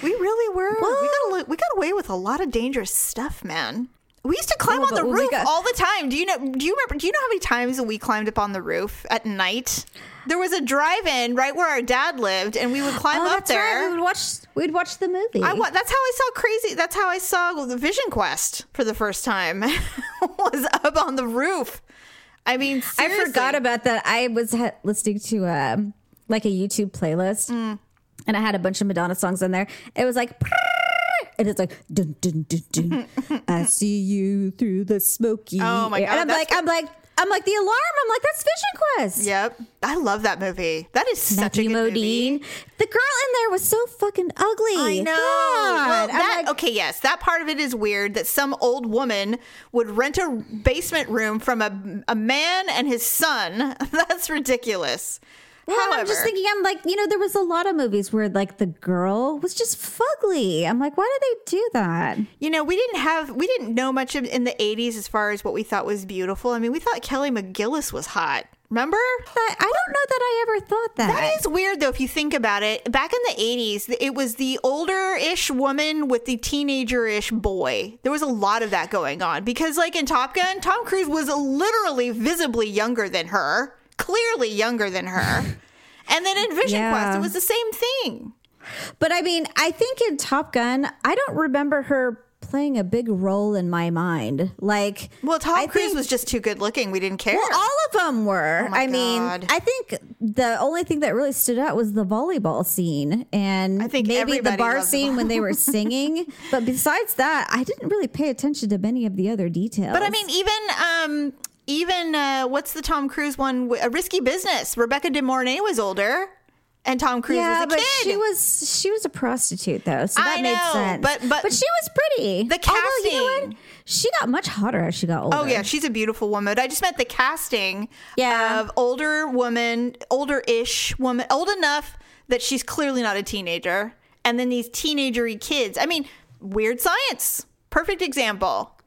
We really were. We got we got away with a lot of dangerous stuff, man. We used to climb Oh, on the roof all the time. Do you know? Do you remember? Do you know how many times we climbed up on the roof at night? There was a drive-in right where our dad lived, and we would climb oh, up there. right. We would watch. We'd watch the movie. I that's how I saw crazy. That's how I saw the Vision Quest for the first time. [LAUGHS] was up on the roof. I mean, I forgot about that. I was ha- listening to um, like a YouTube playlist, Mm. And I had a bunch of Madonna songs in there. It was like, and it's like, dun, dun, dun, dun. [LAUGHS] I see you through the smoky. Oh my. God, And I'm like, I'm like, I'm like the alarm. I'm like, that's Vision Quest. Yep, I love that movie. That is such Matthew a good Modine. movie. The girl in there was so fucking ugly. I know. Well, that, like, okay, yes, that part of it is weird that some old woman would rent a basement room from a, a man and his son. [LAUGHS] That's ridiculous. Well, However, I'm just thinking, I'm like, you know, there was a lot of movies where like the girl was just fugly. I'm like, why did they do that? you know, we didn't have, we didn't know much of, in the 80s as far as what we thought was beautiful. I mean, we thought Kelly McGillis was hot. Remember? I, I don't know that I ever thought that. That is weird, though, if you think about it. Back in the 80s, it was the older ish woman with the teenager ish boy. There was a lot of that going on because, like in Top Gun, Tom Cruise was literally visibly younger than her, clearly younger than her. and then in Vision Yeah. Quest, it was the same thing. But I mean, I think in Top Gun, I don't remember her playing a big role in my mind. Like, Well, Tom I Cruise think- was just too good looking. We didn't care. Well, all of them were. Oh I mean, I think the only thing that really stood out was the volleyball scene and I think maybe the bar loved the scene when they were singing. but besides that, I didn't really pay attention to many of the other details. But I mean, even um, even uh, what's the Tom Cruise one? A Risky Business. Rebecca De Mornay was older, and Tom Cruise yeah, was a but kid. she was she was a prostitute though, so that I made know, sense. but- but- but she was pretty. The Although, you know casting-? She got much hotter as she got older. Oh yeah, she's a beautiful woman. I just meant the casting Yeah. of older woman, older-ish woman, old enough that she's clearly not a teenager, and then these teenagery kids. I mean, Weird Science, perfect example.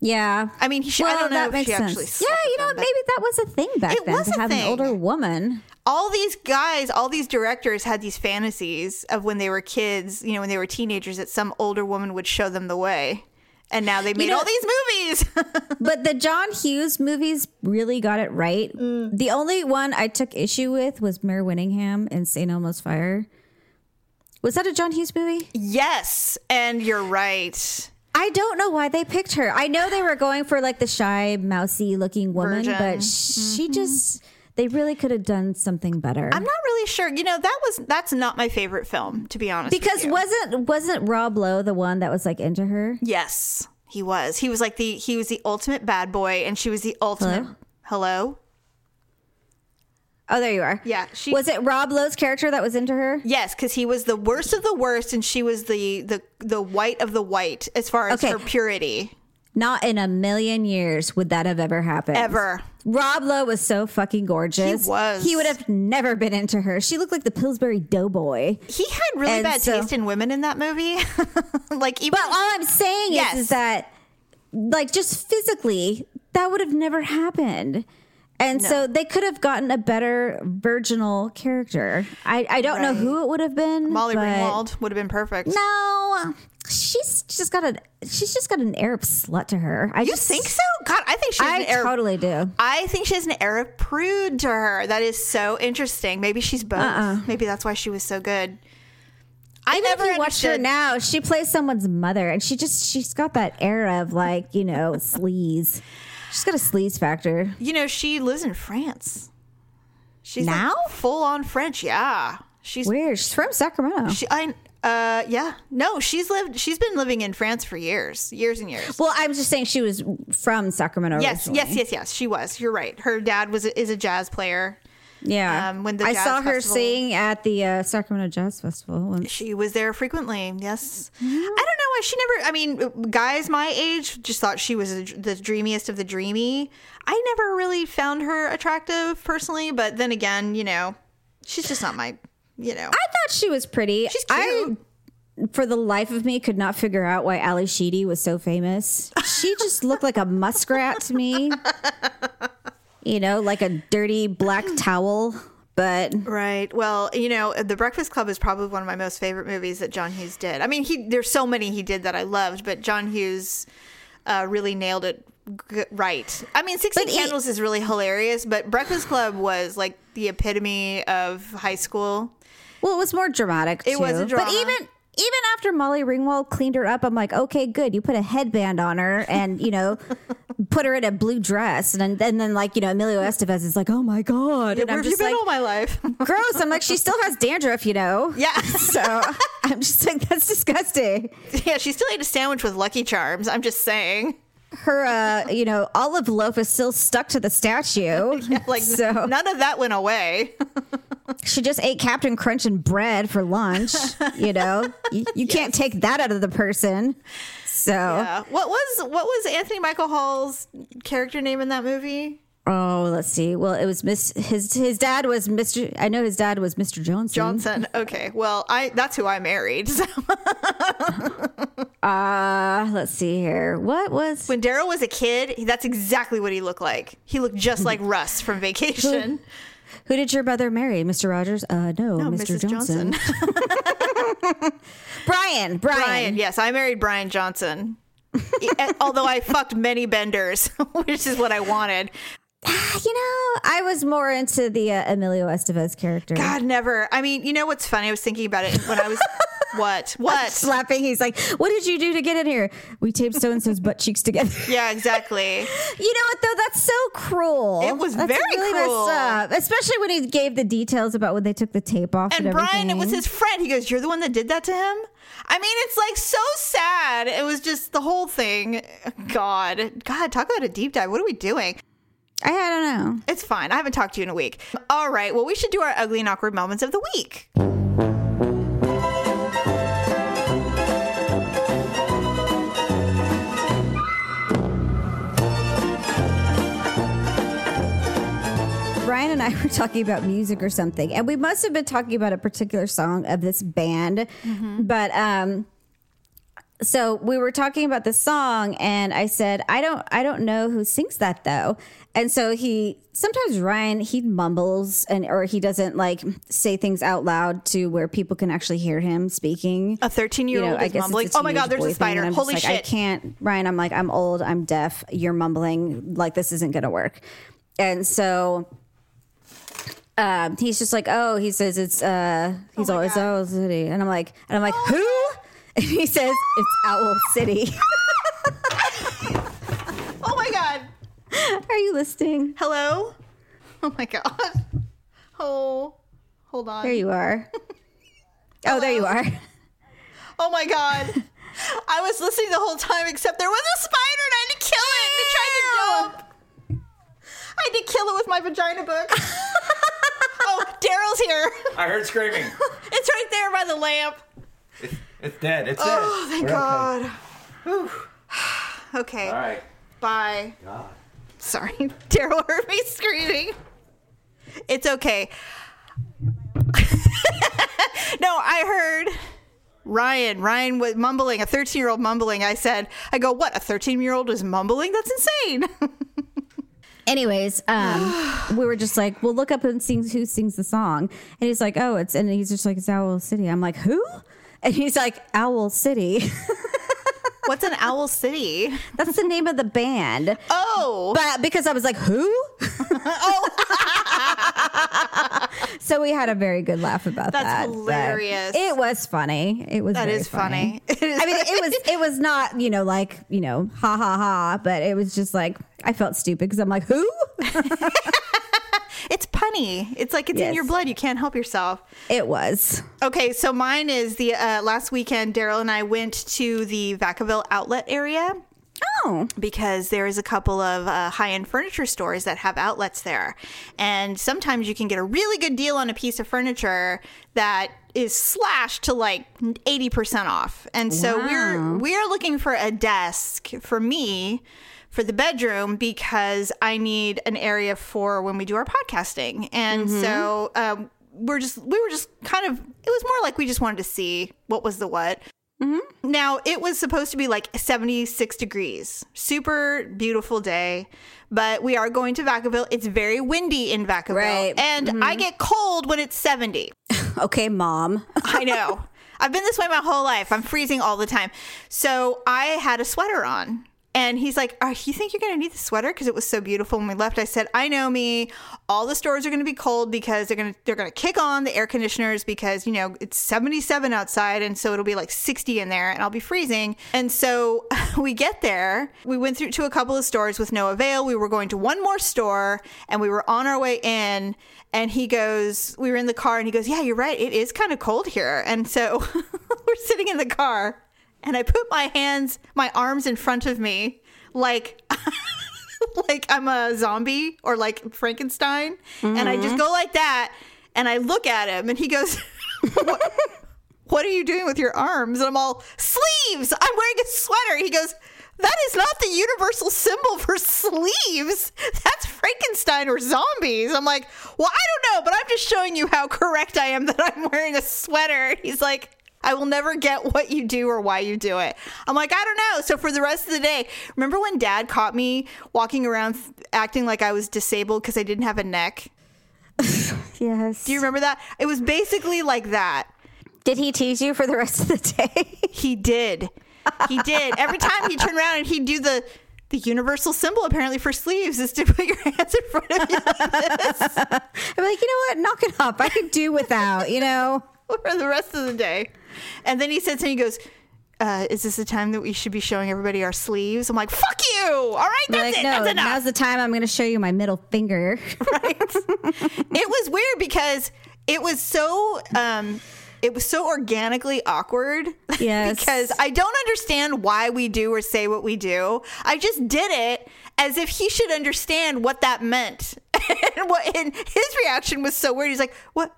Yeah. I mean, she, I don't know that if makes she sense. yeah, you know, them, maybe that was a thing back then. It then was to a have thing. an older woman. all these guys, all these directors had these fantasies of when they were kids. You know, when they were teenagers, that some older woman would show them the way. And now they made know- all these movies. [LAUGHS] But the John Hughes movies really got it right. Mm. The only one I took issue with was Mare Winningham in St. Elmo's Fire. Was that a John Hughes movie? yes, and you're right. I don't know why they picked her. I know they were going for like the shy, mousy looking woman, Virgin. but she mm-hmm. just, they really could have done something better. I'm not really sure. You know, that was that's not my favorite film, to be honest. with because wasn't wasn't Rob Lowe the one that was like into her? yes, he was. He was like the he was the ultimate bad boy, and she was the ultimate. Hello. Oh, there you are. Yeah, she- was it Rob Lowe's character that was into her? Yes, because he was the worst of the worst, and she was the the the white of the white as far as Okay. her purity. Not in a million years would that have ever happened. Ever. Rob Lowe was so fucking gorgeous. He was. He would have never been into her. She looked like the Pillsbury Doughboy. He had really And bad so- taste in women in that movie. [LAUGHS] like even But all I'm saying Yes. is, is that, like, just physically, that would have never happened. And so they could have gotten a better virginal character. I, I don't know who it would have been. Molly Ringwald would have been perfect. No, she's just got a she's just got an air of slut to her. I You just think so? God, I think she I an air. totally do. I think she has an air of prude to her. That is so interesting. Maybe she's both. Uh-uh. Maybe that's why she was so good. I Even never if you watch her now, she plays someone's mother, and she just she's got that air of like you know sleaze. She's got a sleaze factor. You know, she lives in France. She's like Now? full on French. Yeah, she's Weird. She's from Sacramento. she. I uh yeah no she's lived she's been living in France for years years and years. well, I'm just saying she was from Sacramento. Yes, originally. yes, yes, yes. She was. You're right. Her dad was is a jazz player. Yeah. Um, when the I saw her festival- sing at the uh, Sacramento Jazz Festival. once. She was there frequently. Yes. I don't know. She never. I mean, guys my age just thought she was the dreamiest of the dreamy. I never really found her attractive personally, but then again, you know, she's just not my. You know, I thought she was pretty. She's cute. I, for the life of me, could not figure out why Ally Sheedy was so famous. She just looked like a muskrat to me. [LAUGHS] You know, like a dirty black towel. But Right. Well, you know, The Breakfast Club is probably one of my most favorite movies that John Hughes did. I mean, he there's so many he did that I loved, but John Hughes uh, really nailed it g- right. I mean, Sixteen But he- Candles is really hilarious, but Breakfast Club was like the epitome of high school. well, it was more dramatic. It was a drama. But even even after Molly Ringwald cleaned her up, I'm like, okay, good. You put a headband on her and you know, [LAUGHS] put her in a blue dress, and then, and then like you know, Emilio Estevez is like, oh my god, and Where I'm have you been like, all my life? [LAUGHS] gross. I'm like, she still has dandruff, you know. yeah. [LAUGHS] So I'm just like, that's disgusting. yeah, she still ate a sandwich with Lucky Charms. I'm just saying. Her, uh, you know, olive loaf is still stuck to the statue. Like so none of that went away. She just ate Captain Crunch and bread for lunch. You know, [LAUGHS] you, you can't take that out of the person. So, Yeah. What was what was Anthony Michael Hall's character name in that movie? oh, let's see. Well, it was Miss. His his dad was Mr. I know his dad was Mr. Johnson. Johnson. Okay. Well, I that's who I married. [LAUGHS] So Uh, let's see here. What was when Daryl was a kid, that's exactly what he looked like. He looked just like [LAUGHS] Russ from Vacation. Who did your brother marry? Mr. Rogers? Uh, no, No, Mr. Mrs. Johnson. [LAUGHS] Brian, Brian. Brian. Yes, I married Brian Johnson. Eh, Although I fucked many benders, [LAUGHS] which is what I wanted. [SIGHS] You know, I was more into the uh, Emilio Estevez character. God, never. I mean, you know what's funny? I was thinking about it when I was [LAUGHS] what? What? Slapping, he's like, "What did you do to get in here?" We taped so and so's butt cheeks together. [LAUGHS] Yeah, exactly. [LAUGHS] You know what though? That's so cruel. It was That's very really cruel. messed up. Especially when he gave the details about when they took the tape off and, And Brian, it was his friend. He goes, "You're the one that did that to him." I mean, it's like so sad. It was just the whole thing. God, God, talk about a deep dive. What are we doing? I, I don't know. It's fine. I haven't talked to you in a week. All right. Well, we should do our ugly and awkward moments of the week. Brian and I were talking about music or something, and we must have been talking about a particular song of this band. But um, so we were talking about the song, and I said, "I don't, I don't know who sings that though." And so he sometimes Ryan he mumbles and or he doesn't like say things out loud to where people can actually hear him speaking. A 13 year old I is mumbling. Oh my God, there's a boy thing, and spider. Holy like, I can't, Ryan. I'm like, I'm old. I'm deaf. You're mumbling. Like this isn't gonna work. And so um, he's just like, oh, he says it's uh, he's Oh always God. Owl City, and I'm like, and I'm like, who? And he says it's Owl City. Oh my God. Are you listening? Hello? Oh my God. Oh, hold on. There you are. Oh, there you are. Oh my God. I was listening the whole time, except there was a spider and I had to kill it and it tried to jump. I had to kill it with my vagina book. [LAUGHS] oh, Daryl's here. I heard screaming. [LAUGHS] It's right there by the lamp. It's, it's dead. It's it. Oh, dead. thank We're God. Whew. Okay. [SIGHS] Okay. All right. Bye. God. Sorry. [LAUGHS] Daryl heard me screaming. It's okay. [LAUGHS] no, I heard Ryan. Ryan was mumbling, a 13 year old mumbling. I said, I go, what? A 13 year old is mumbling? That's insane. [LAUGHS] Anyways, um, we were just like, well, look up and sings who sings the song, and he's like, oh, it's and he's just like, it's Owl City. I'm like, who? And he's like, Owl City. [LAUGHS] What's an Owl City? That's the name of the band. Oh. But because I was like, who? [LAUGHS] Oh. [LAUGHS] so we had a very good laugh about That's that. but hilarious. It was funny. It was That is funny. Is I mean, it was it was not you know like you know ha ha ha, but it was just like I felt stupid because I'm like who? It's punny. It's like it's in your blood. You can't help yourself. It was. Okay, so mine is the uh, last weekend. Daryl and I went to the Vacaville outlet area. Oh, because there is a couple of uh, high-end furniture stores that have outlets there and sometimes you can get a really good deal on a piece of furniture that is slashed to like 80% off and so we're we're looking for a desk for me for the bedroom because i need an area for when we do our podcasting and mm-hmm. so um, we're just we were just kind of it was more like we just wanted to see what was the what mm-hmm. now, it was supposed to be like 76 degrees. Super beautiful day. But we are going to Vacaville. It's very windy in Vacaville. Right. And I mm-hmm. get cold when it's 70. [LAUGHS] okay, mom. [LAUGHS] I know. I've been this way my whole life. I'm freezing all the time. So I had a sweater on. And he's like, oh, you think you're going to need the sweater? Because it was so beautiful when we left. I said, I know me. All the stores are going to be cold because they're going to they're going to kick on the air conditioners because you know it's 77 outside, and so it'll be like 60 in there, and I'll be freezing. And so [LAUGHS] we get there. We went through to a couple of stores with no avail. We were going to one more store, and we were on our way in. And he goes, we were in the car, and he goes, yeah, you're right. It is kind of cold here. And so [LAUGHS] we're sitting in the car and I put my hands, my arms in front of me, like [LAUGHS] like I'm a zombie or like Frankenstein, and I just mm-hmm. go like that, and I look at him, and he goes, [LAUGHS] what, "What are you doing with your arms?" And I'm all sleeves. I'm wearing a sweater. He goes. That is not the universal symbol for sleeves. That's Frankenstein or zombies. I'm like, well, I don't know, but I'm just showing you how correct I am that I'm wearing a sweater. He's like, I will never get [LAUGHS] what you do or why you do it. I'm like, I don't know. So for the rest of the day, remember when dad caught me walking around acting like I was disabled because I didn't have a neck? [LAUGHS] Yes. Do you remember that? It was basically like that. Did he tease you for the rest of the day? [LAUGHS] He did. He did. Every time he turned around and he'd do the the universal symbol apparently for sleeves is to put your hands in front of you like this I'm like, you know what? Knock it off. I could do without, you know? for the rest of the day. And then he said something, he goes, uh, is this the time that we should be showing everybody our sleeves? I'm like, fuck you. All right, that's like, it. no, that's enough. now's the time I'm going to show you my middle finger. [LAUGHS] Right. it was weird because it was so um it was so organically awkward Yes. [LAUGHS] because i don't understand why we do or say what we do i just did it as if he should understand what that meant [LAUGHS] and what and his reaction was so weird he's like what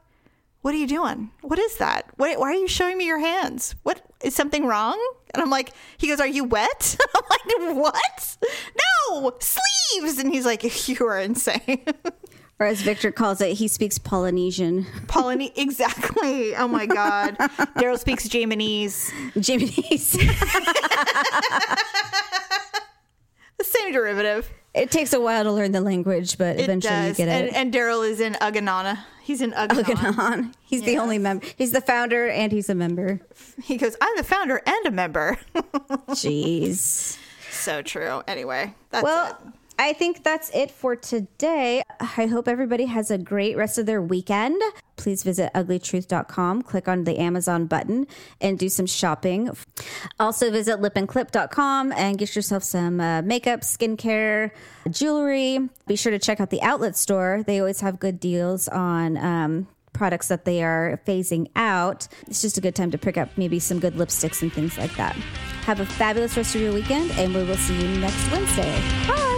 what are you doing what is that why are you showing me your hands what is something wrong and i'm like he goes are you wet [LAUGHS] i'm like what no sleeves and he's like [LAUGHS] you are insane or as Victor calls it, he speaks Polynesian. Polynesian, exactly. Oh my God. Daryl speaks Japanese. Jimmy's. [LAUGHS] The same derivative. It takes a while to learn the language, but It eventually does. you get and it. and Daryl is in Uganana. He's in Uganon. Uganon. He's the only member. He's the founder and he's a member. He goes, I'm the founder and a member. [LAUGHS] Jeez. so true. Anyway, that's Well, it. I think that's it for today. I hope everybody has a great rest of their weekend. Please visit uglytruth.com, click on the Amazon button, and do some shopping. Also, visit lipandclip.com and get yourself some uh, makeup, skincare, jewelry. Be sure to check out the outlet store. They always have good deals on. Um, products that they are phasing out. It's just a good time to pick up maybe some good lipsticks and things like that. Have a fabulous rest of your weekend, and we will see you next Wednesday. Bye.